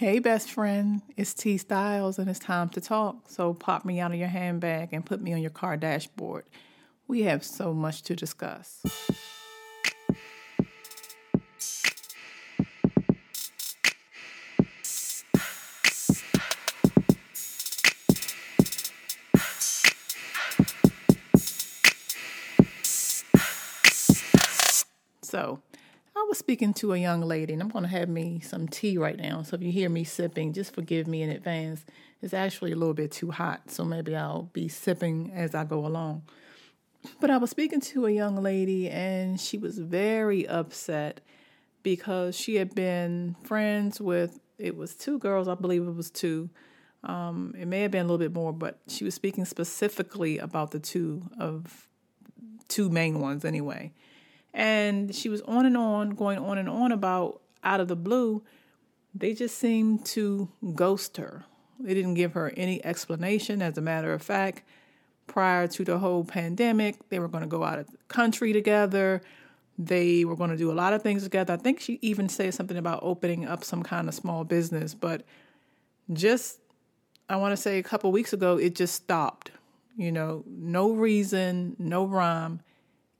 Hey, best friend, it's T Styles and it's time to talk. So pop me out of your handbag and put me on your car dashboard. We have so much to discuss. Speaking to a young lady, and I'm going to have me some tea right now. So if you hear me sipping, just forgive me in advance. It's actually a little bit too hot, so maybe I'll be sipping as I go along. But I was speaking to a young lady, and she was very upset because she had been friends with it was two girls, I believe it was two. Um, it may have been a little bit more, but she was speaking specifically about the two of two main ones anyway. And she was on and on, going on and on about out of the blue. They just seemed to ghost her. They didn't give her any explanation. As a matter of fact, prior to the whole pandemic, they were going to go out of the country together. They were going to do a lot of things together. I think she even said something about opening up some kind of small business, but just I want to say a couple weeks ago, it just stopped. You know, no reason, no rhyme.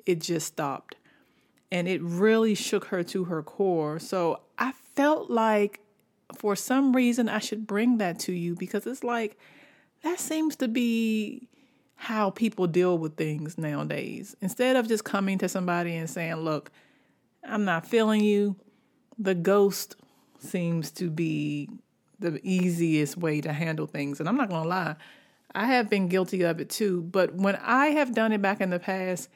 It just stopped and it really shook her to her core. So I felt like for some reason I should bring that to you because it's like that seems to be how people deal with things nowadays. Instead of just coming to somebody and saying, Look, I'm not feeling you, the ghost seems to be the easiest way to handle things. And I'm not going to lie, I have been guilty of it too. But when I have done it back in the past,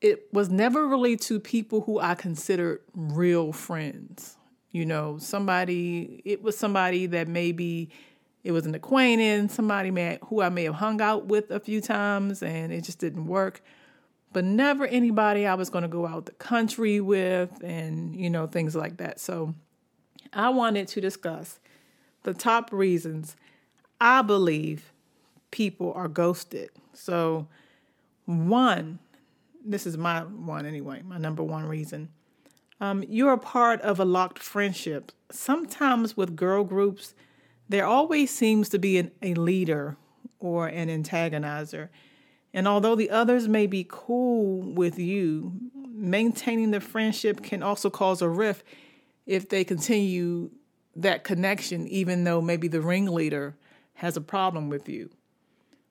it was never really to people who I considered real friends. You know, somebody, it was somebody that maybe it was an acquaintance, somebody may, who I may have hung out with a few times and it just didn't work. But never anybody I was going to go out the country with and, you know, things like that. So I wanted to discuss the top reasons I believe people are ghosted. So, one, this is my one anyway, my number one reason. Um, you're a part of a locked friendship. Sometimes with girl groups, there always seems to be an, a leader or an antagonizer. And although the others may be cool with you, maintaining the friendship can also cause a rift if they continue that connection, even though maybe the ringleader has a problem with you.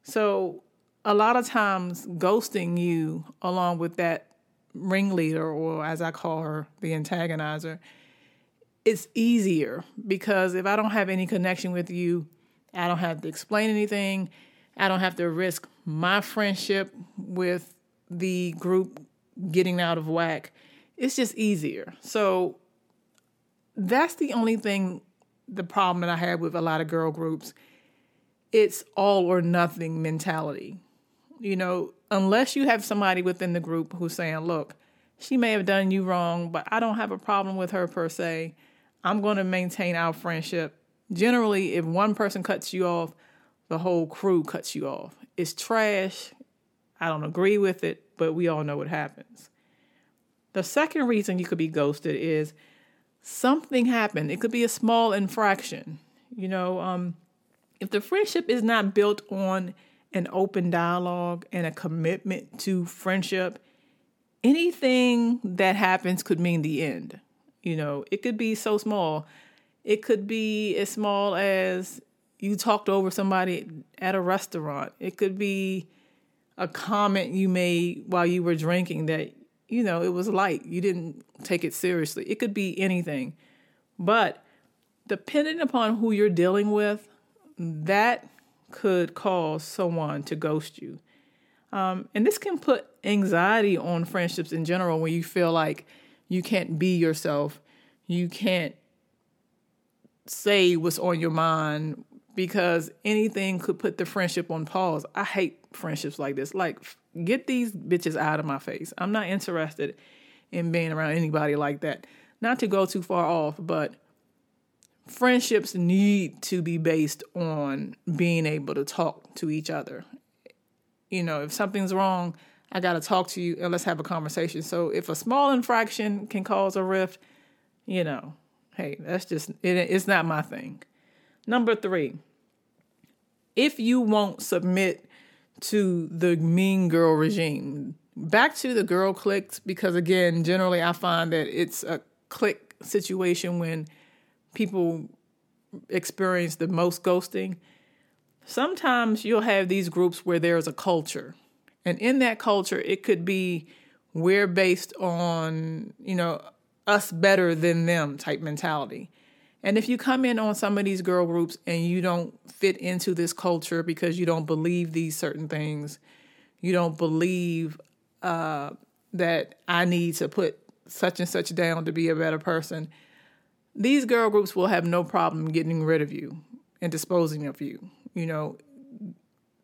So a lot of times ghosting you along with that ringleader or as I call her, the antagonizer, it's easier because if I don't have any connection with you, I don't have to explain anything. I don't have to risk my friendship with the group getting out of whack. It's just easier. So that's the only thing, the problem that I have with a lot of girl groups. It's all or nothing mentality. You know, unless you have somebody within the group who's saying, look, she may have done you wrong, but I don't have a problem with her per se. I'm going to maintain our friendship. Generally, if one person cuts you off, the whole crew cuts you off. It's trash. I don't agree with it, but we all know what happens. The second reason you could be ghosted is something happened. It could be a small infraction. You know, um, if the friendship is not built on an open dialogue and a commitment to friendship, anything that happens could mean the end. You know, it could be so small. It could be as small as you talked over somebody at a restaurant. It could be a comment you made while you were drinking that, you know, it was light. You didn't take it seriously. It could be anything. But depending upon who you're dealing with, that could cause someone to ghost you. Um, and this can put anxiety on friendships in general when you feel like you can't be yourself, you can't say what's on your mind because anything could put the friendship on pause. I hate friendships like this. Like, get these bitches out of my face. I'm not interested in being around anybody like that. Not to go too far off, but friendships need to be based on being able to talk to each other. You know, if something's wrong, I got to talk to you and let's have a conversation. So if a small infraction can cause a rift, you know, hey, that's just, it, it's not my thing. Number three, if you won't submit to the mean girl regime, back to the girl cliques, because again, generally I find that it's a clique situation when people experience the most ghosting. Sometimes you'll have these groups where there's a culture. And in that culture, it could be we're based on, you know, us better than them type mentality. And if you come in on some of these girl groups and you don't fit into this culture because you don't believe these certain things, you don't believe uh, that I need to put such and such down to be a better person, these girl groups will have no problem getting rid of you and disposing of you. You know,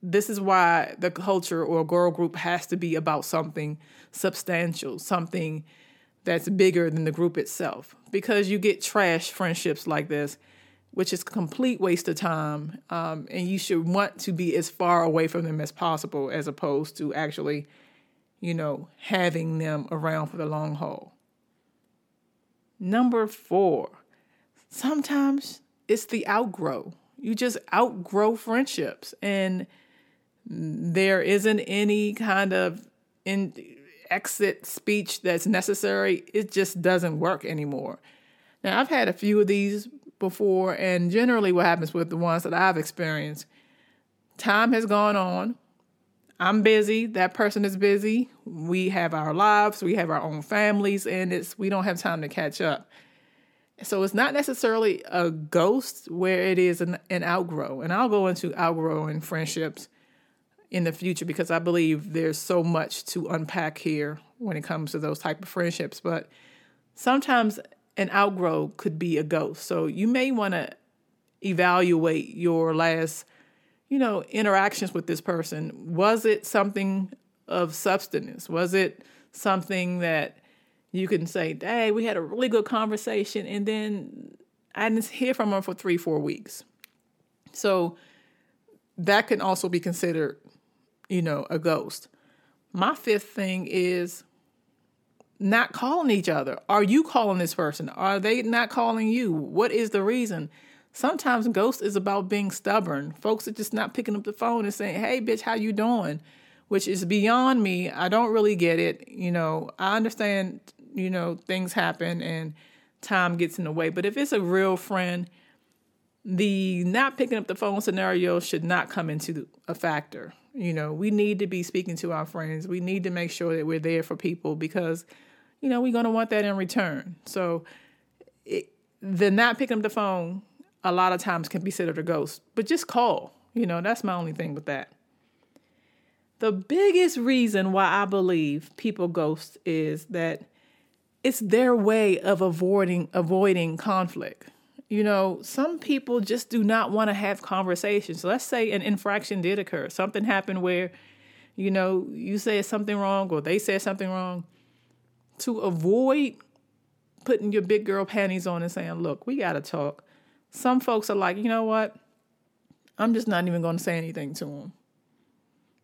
this is why the culture or girl group has to be about something substantial, something that's bigger than the group itself. Because you get trash friendships like this, which is a complete waste of time. Um, and you should want to be as far away from them as possible as opposed to actually, you know, having them around for the long haul. Number four, sometimes it's the outgrow. You just outgrow friendships and there isn't any kind of in exit speech that's necessary. It just doesn't work anymore. Now, I've had a few of these before, and generally, what happens with the ones that I've experienced, time has gone on. I'm busy. That person is busy. We have our lives. We have our own families, and it's we don't have time to catch up. So it's not necessarily a ghost where it is an, an outgrow. And I'll go into outgrowing friendships in the future because I believe there's so much to unpack here when it comes to those type of friendships. But sometimes an outgrow could be a ghost. So you may want to evaluate your last, you know, interactions with this person. Was it something of substance? Was it something that you can say, hey, we had a really good conversation, and then I didn't hear from her for three, four weeks. So that can also be considered, you know, a ghost. My fifth thing is not calling each other. Are you calling this person? Are they not calling you? What is the reason? Sometimes ghost is about being stubborn. Folks are just not picking up the phone and saying, "Hey, bitch, how you doing?" Which is beyond me. I don't really get it. You know, I understand you know, things happen and time gets in the way. But if it's a real friend, the not picking up the phone scenario should not come into a factor. You know, we need to be speaking to our friends. We need to make sure that we're there for people because, you know, we're going to want that in return. So, it, the not picking up the phone a lot of times can be considered a ghost, but just call. You know, that's my only thing with that. The biggest reason why I believe people ghost is that it's their way of avoiding avoiding conflict. You know, some people just do not want to have conversations. Let's say an infraction did occur. Something happened where, you know, you said something wrong or they said something wrong. To avoid putting your big girl panties on and saying, look, we got to talk. Some folks are like, you know what? I'm just not even going to say anything to them.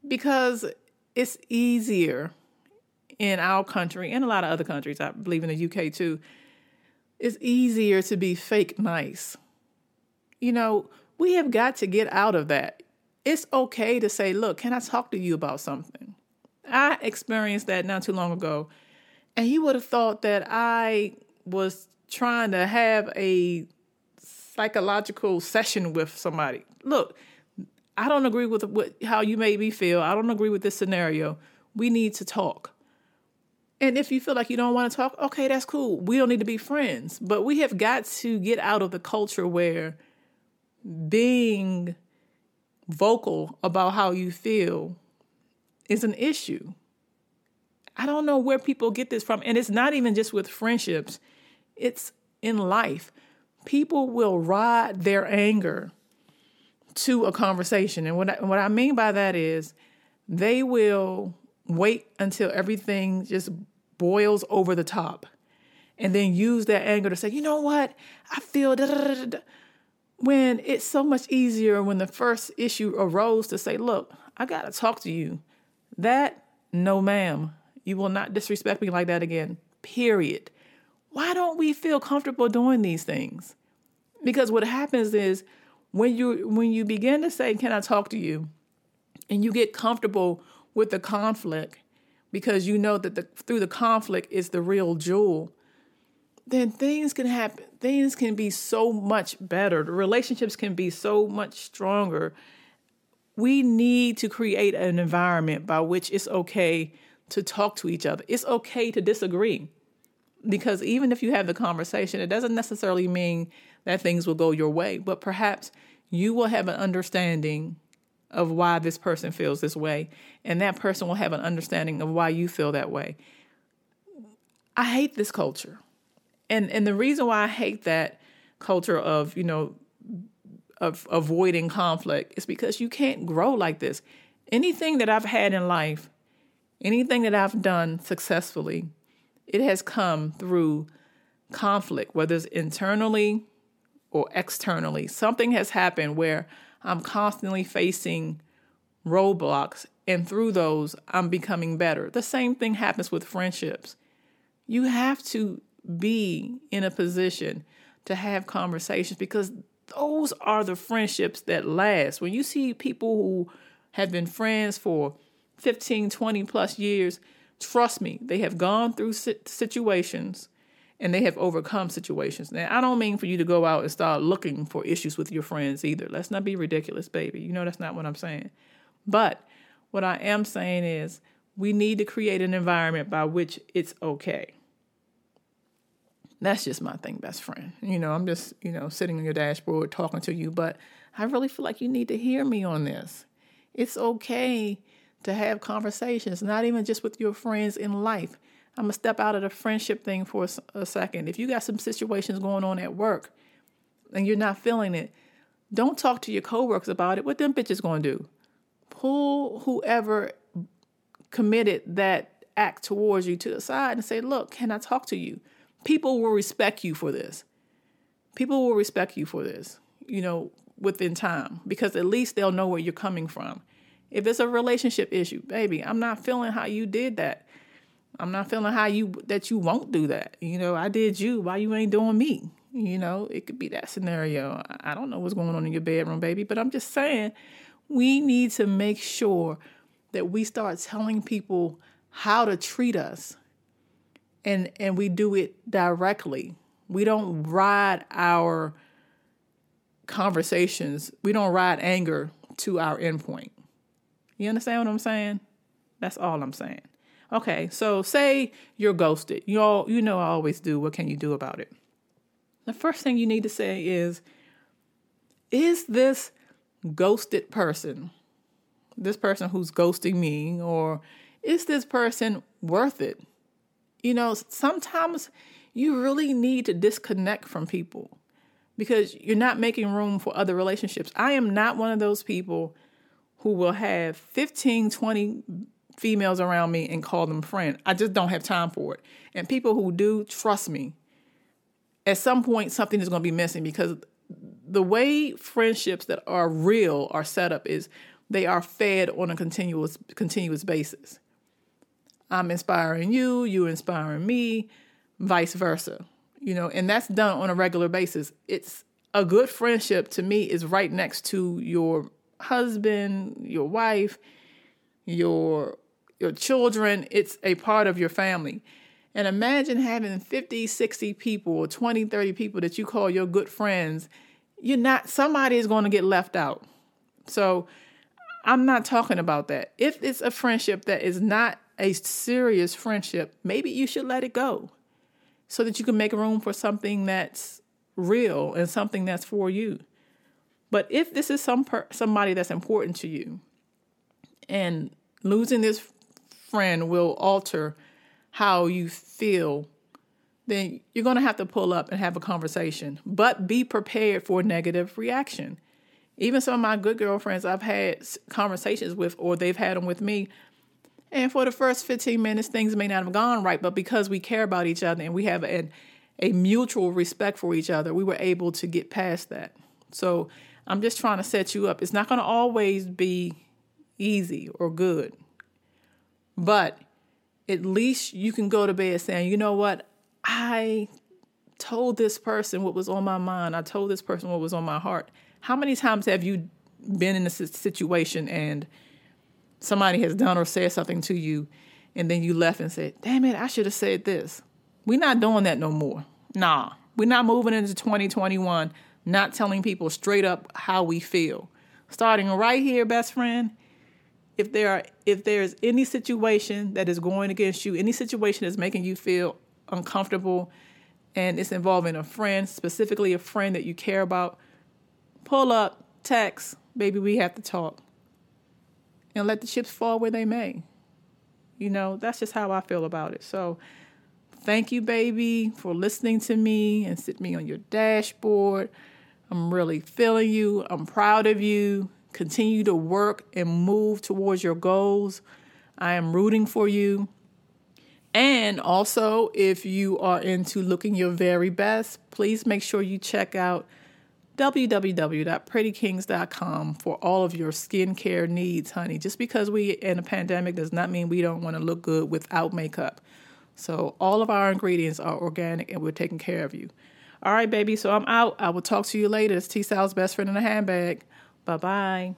Because it's easier in our country and a lot of other countries, I believe in the UK too, it's easier to be fake nice. You know, we have got to get out of that. It's okay to say, look, can I talk to you about something? I experienced that not too long ago, and you would have thought that I was trying to have a psychological session with somebody. Look, I don't agree with how you made me feel. I don't agree with this scenario. We need to talk. And if you feel like you don't want to talk, okay, that's cool. We don't need to be friends. But we have got to get out of the culture where being vocal about how you feel is an issue. I don't know where people get this from. And it's not even just with friendships, it's in life. People will ride their anger to a conversation. And what I, what I mean by that is they will wait until everything just boils over the top and then use that anger to say, you know what, I feel da, da, da, when it's so much easier when the first issue arose to say, look, I got to talk to you. That, no, ma'am, you will not disrespect me like that again, period. Why don't we feel comfortable doing these things? Because what happens is when you when you begin to say, "Can I talk to you?" and you get comfortable with the conflict because you know that the through the conflict is the real jewel, then things can happen. Things can be so much better. The relationships can be so much stronger. We need to create an environment by which it's okay to talk to each other. It's okay to disagree. Because even if you have the conversation, it doesn't necessarily mean that things will go your way, but perhaps you will have an understanding of why this person feels this way, and that person will have an understanding of why you feel that way. I hate this culture. And and the reason why I hate that culture of, you know, of avoiding conflict is because you can't grow like this. Anything that I've had in life, anything that I've done successfully, it has come through conflict, whether it's internally or externally. Something has happened where I'm constantly facing roadblocks, and through those, I'm becoming better. The same thing happens with friendships. You have to be in a position to have conversations because those are the friendships that last. When you see people who have been friends for 15, 20 plus years, trust me, they have gone through situations and they have overcome situations. Now, I don't mean for you to go out and start looking for issues with your friends either. Let's not be ridiculous, baby. You know, that's not what I'm saying. But what I am saying is we need to create an environment by which it's okay. That's just my thing, best friend. You know, I'm just, you know, sitting on your dashboard talking to you, but I really feel like you need to hear me on this. It's okay to have conversations, not even just with your friends in life. I'm gonna step out of the friendship thing for a, a second. If you got some situations going on at work and you're not feeling it, don't talk to your coworkers about it. What them bitches gonna do? Pull whoever committed that act towards you to the side and say, "Look, can I talk to you?" People will respect you for this. People will respect you for this. You know, within time because at least they'll know where you're coming from. If it's a relationship issue, baby, I'm not feeling how you did that. I'm not feeling how you that you won't do that. You know, I did you. Why you ain't doing me? You know, it could be that scenario. I don't know what's going on in your bedroom, baby, but I'm just saying we need to make sure that we start telling people how to treat us. And and we do it directly. We don't ride our conversations, we don't ride anger to our endpoint. You understand what I'm saying? That's all I'm saying. Okay, so say you're ghosted. You all you know I always do. What can you do about it? The first thing you need to say is is this ghosted person, this person who's ghosting me or is this person worth it? You know, sometimes you really need to disconnect from people because you're not making room for other relationships. I am not one of those people who will have 15, 20 females around me and call them friend. I just don't have time for it. And people who do, trust me, at some point something is going to be missing because the way friendships that are real are set up is they are fed on a continuous continuous basis. I'm inspiring you, you inspiring me, vice versa. You know, and that's done on a regular basis. It's a good friendship to me is right next to your husband, your wife, your your children, it's a part of your family. And imagine having 50, 60 people or 20, 30 people that you call your good friends. You're not, somebody is going to get left out. So I'm not talking about that. If it's a friendship that is not a serious friendship, maybe you should let it go so that you can make room for something that's real and something that's for you. But if this is some per- somebody that's important to you and losing this friend will alter how you feel, then you're going to have to pull up and have a conversation. But be prepared for negative reaction. Even some of my good girlfriends I've had conversations with, or they've had them with me. And for the first 15 minutes, things may not have gone right, but because we care about each other and we have a a mutual respect for each other, we were able to get past that. So I'm just trying to set you up. It's not going to always be easy or good. But at least you can go to bed saying, you know what? I told this person what was on my mind. I told this person what was on my heart. How many times have you been in a situation and somebody has done or said something to you and then you left and said, damn it, I should have said this. We're not doing that no more. Nah, we're not moving into 2021, not telling people straight up how we feel. Starting right here, best friend, if there are if there's any situation that is going against you, any situation that's making you feel uncomfortable and it's involving a friend, specifically a friend that you care about, pull up, text, baby, we have to talk. And let the chips fall where they may. You know, that's just how I feel about it. So thank you, baby, for listening to me and sit me on your dashboard. I'm really feeling you. I'm proud of you. Continue to work and move towards your goals. I am rooting for you. And also, if you are into looking your very best, please make sure you check out www.prettykings.com for all of your skincare needs, honey. Just because we in a pandemic does not mean we don't want to look good without makeup. So all of our ingredients are organic and we're taking care of you. All right, baby. So I'm out. I will talk to you later. It's T Styles best friend in a handbag. Bye bye.